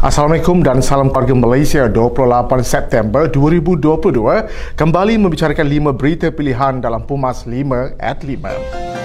Assalamualaikum dan salam keluarga Malaysia 28 September 2022 kembali membicarakan 5 berita pilihan dalam Pumas 5 at 5.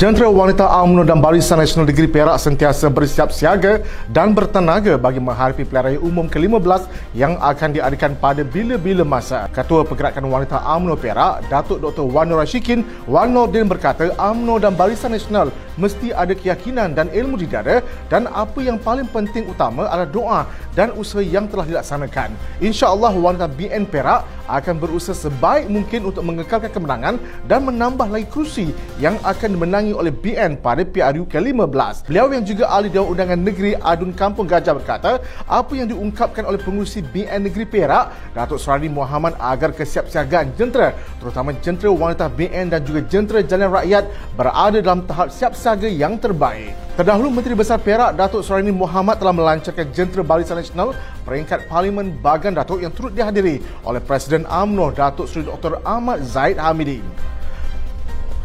Jentera Wanita UMNO dan Barisan Nasional Negeri Perak sentiasa bersiap siaga dan bertenaga bagi menghadapi pilihan raya umum ke-15 yang akan diadakan pada bila-bila masa. Ketua Pergerakan Wanita UMNO Perak, Datuk Dr. Wan Nur Rashikin, Wan Nordin berkata UMNO dan Barisan Nasional mesti ada keyakinan dan ilmu di dada dan apa yang paling penting utama adalah doa dan usaha yang telah dilaksanakan. InsyaAllah wanita BN Perak akan berusaha sebaik mungkin untuk mengekalkan kemenangan dan menambah lagi kerusi yang akan dimenangi didatangi oleh BN pada PRU ke-15. Beliau yang juga ahli Dewan Undangan Negeri Adun Kampung Gajah berkata, apa yang diungkapkan oleh pengurusi BN Negeri Perak, Datuk Serani Muhammad agar kesiapsiagaan jentera, terutama jentera wanita BN dan juga jentera jalan rakyat berada dalam tahap siap siaga yang terbaik. Terdahulu Menteri Besar Perak Datuk Serani Muhammad telah melancarkan jentera Barisan Nasional peringkat Parlimen Bagan Datuk yang turut dihadiri oleh Presiden UMNO Datuk Seri Dr. Ahmad Zaid Hamidi.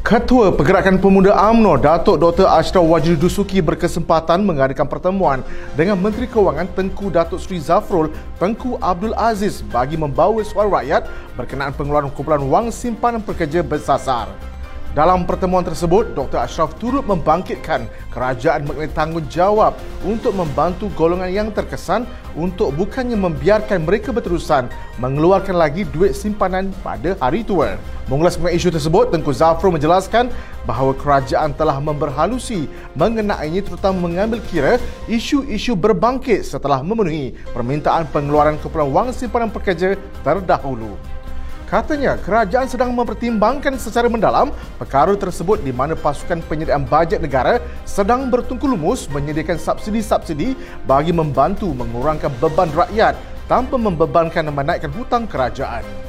Ketua Pergerakan Pemuda AMNO Datuk Dr. Ashraf Wajri Dusuki berkesempatan mengadakan pertemuan dengan Menteri Kewangan Tengku Datuk Sri Zafrul Tengku Abdul Aziz bagi membawa suara rakyat berkenaan pengeluaran kumpulan wang simpanan pekerja bersasar. Dalam pertemuan tersebut, Dr. Ashraf turut membangkitkan kerajaan mengenai tanggungjawab untuk membantu golongan yang terkesan untuk bukannya membiarkan mereka berterusan mengeluarkan lagi duit simpanan pada hari tua. Mengulas mengenai isu tersebut, Tengku Zafro menjelaskan bahawa kerajaan telah memberhalusi mengenainya terutama mengambil kira isu-isu berbangkit setelah memenuhi permintaan pengeluaran kumpulan wang simpanan pekerja terdahulu. Katanya kerajaan sedang mempertimbangkan secara mendalam perkara tersebut di mana pasukan penyediaan bajet negara sedang bertungku lumus menyediakan subsidi-subsidi bagi membantu mengurangkan beban rakyat tanpa membebankan menaikkan hutang kerajaan.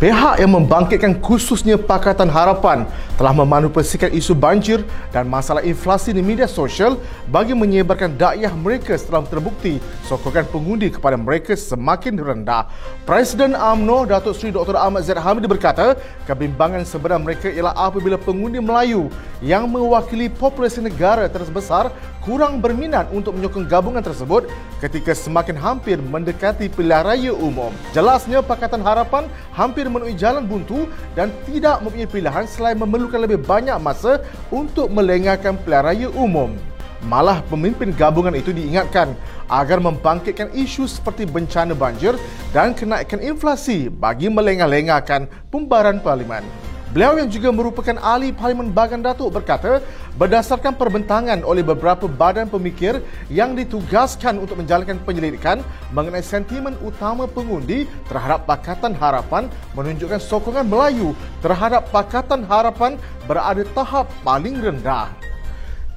Pihak yang membangkitkan khususnya Pakatan Harapan telah memanipulasikan isu banjir dan masalah inflasi di media sosial bagi menyebarkan dakwah mereka setelah terbukti sokongan pengundi kepada mereka semakin rendah. Presiden AMNO Datuk Seri Dr. Ahmad Zaid Hamid berkata, kebimbangan sebenar mereka ialah apabila pengundi Melayu yang mewakili populasi negara terbesar kurang berminat untuk menyokong gabungan tersebut ketika semakin hampir mendekati pilihan raya umum. Jelasnya Pakatan Harapan hampir menemui jalan buntu dan tidak mempunyai pilihan selain memerlukan lebih banyak masa untuk melengahkan pilihan raya umum. Malah pemimpin gabungan itu diingatkan agar membangkitkan isu seperti bencana banjir dan kenaikan inflasi bagi melengah-lengahkan pembaharan parlimen. Beliau yang juga merupakan ahli Parlimen Bagan Datuk berkata, berdasarkan perbentangan oleh beberapa badan pemikir yang ditugaskan untuk menjalankan penyelidikan mengenai sentimen utama pengundi terhadap Pakatan Harapan menunjukkan sokongan Melayu terhadap Pakatan Harapan berada tahap paling rendah.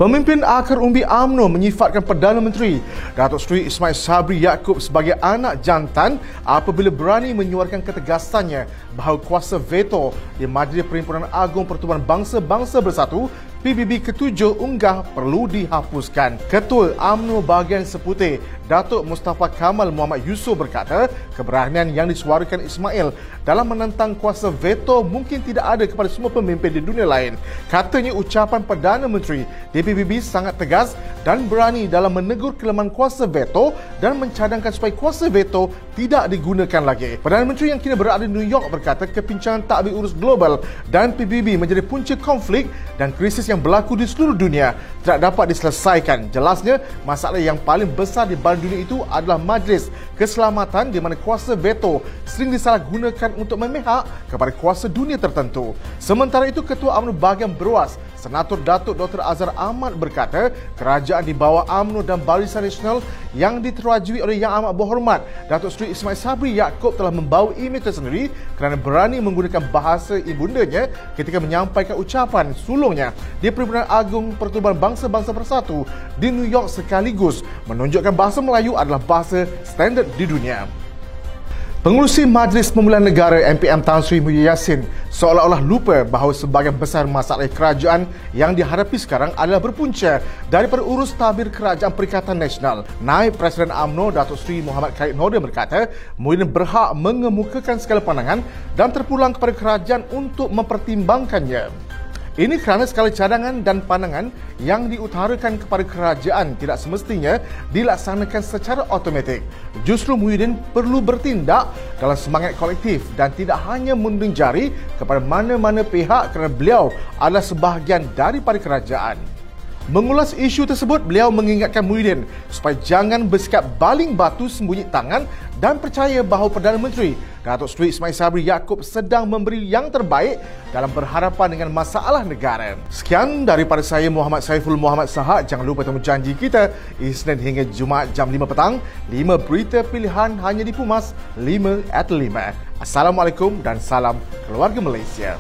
Pemimpin akar umbi AMNO menyifatkan Perdana Menteri Datuk Seri Ismail Sabri Yaakob sebagai anak jantan apabila berani menyuarakan ketegasannya bahawa kuasa veto di Majlis Perhimpunan Agung Pertubuhan Bangsa-Bangsa Bersatu PBB ketujuh unggah perlu dihapuskan. Ketua AMNO bahagian Seputih, Datuk Mustafa Kamal Muhammad Yusof berkata, keberanian yang disuarakan Ismail dalam menentang kuasa veto mungkin tidak ada kepada semua pemimpin di dunia lain. Katanya ucapan Perdana Menteri di PBB sangat tegas dan berani dalam menegur kelemahan kuasa veto dan mencadangkan supaya kuasa veto tidak digunakan lagi. Perdana Menteri yang kini berada di New York berkata kepincangan takbir urus global dan PBB menjadi punca konflik dan krisis yang berlaku di seluruh dunia tidak dapat diselesaikan. Jelasnya, masalah yang paling besar di badan dunia itu adalah majlis keselamatan di mana kuasa veto sering disalahgunakan untuk memihak kepada kuasa dunia tertentu. Sementara itu, Ketua UMNO bahagian beruas Senator Datuk Dr. Azhar Ahmad berkata, kerajaan di bawah UMNO dan Barisan Nasional yang diterajui oleh Yang Amat Berhormat Datuk Seri Ismail Sabri Yaakob telah membawa imej tersendiri kerana berani menggunakan bahasa ibundanya ketika menyampaikan ucapan sulungnya di Perhimpunan Agung Pertubuhan Bangsa-Bangsa Bersatu di New York sekaligus menunjukkan bahasa Melayu adalah bahasa standard di dunia. Pengurusi Majlis Pemilihan Negara MPM Tan Sri Muhyiddin Yassin seolah-olah lupa bahawa sebahagian besar masalah kerajaan yang dihadapi sekarang adalah berpunca daripada urus tabir Kerajaan Perikatan Nasional. Naib Presiden AMNO Datuk Seri Muhammad Khalid Nordin berkata, Muhyiddin berhak mengemukakan segala pandangan dan terpulang kepada kerajaan untuk mempertimbangkannya. Ini kerana segala cadangan dan pandangan yang diutarakan kepada kerajaan tidak semestinya dilaksanakan secara automatik. Justru Muhyiddin perlu bertindak dalam semangat kolektif dan tidak hanya menunding jari kepada mana-mana pihak kerana beliau adalah sebahagian daripada kerajaan. Mengulas isu tersebut, beliau mengingatkan Muhyiddin supaya jangan bersikap baling batu sembunyi tangan dan percaya bahawa Perdana Menteri Datuk Seri Ismail Sabri Yaakob sedang memberi yang terbaik dalam berhadapan dengan masalah negara. Sekian daripada saya Muhammad Saiful Muhammad Sahak. Jangan lupa temu janji kita Isnin hingga Jumaat jam 5 petang. 5 berita pilihan hanya di Pumas 5 at 5. Assalamualaikum dan salam keluarga Malaysia.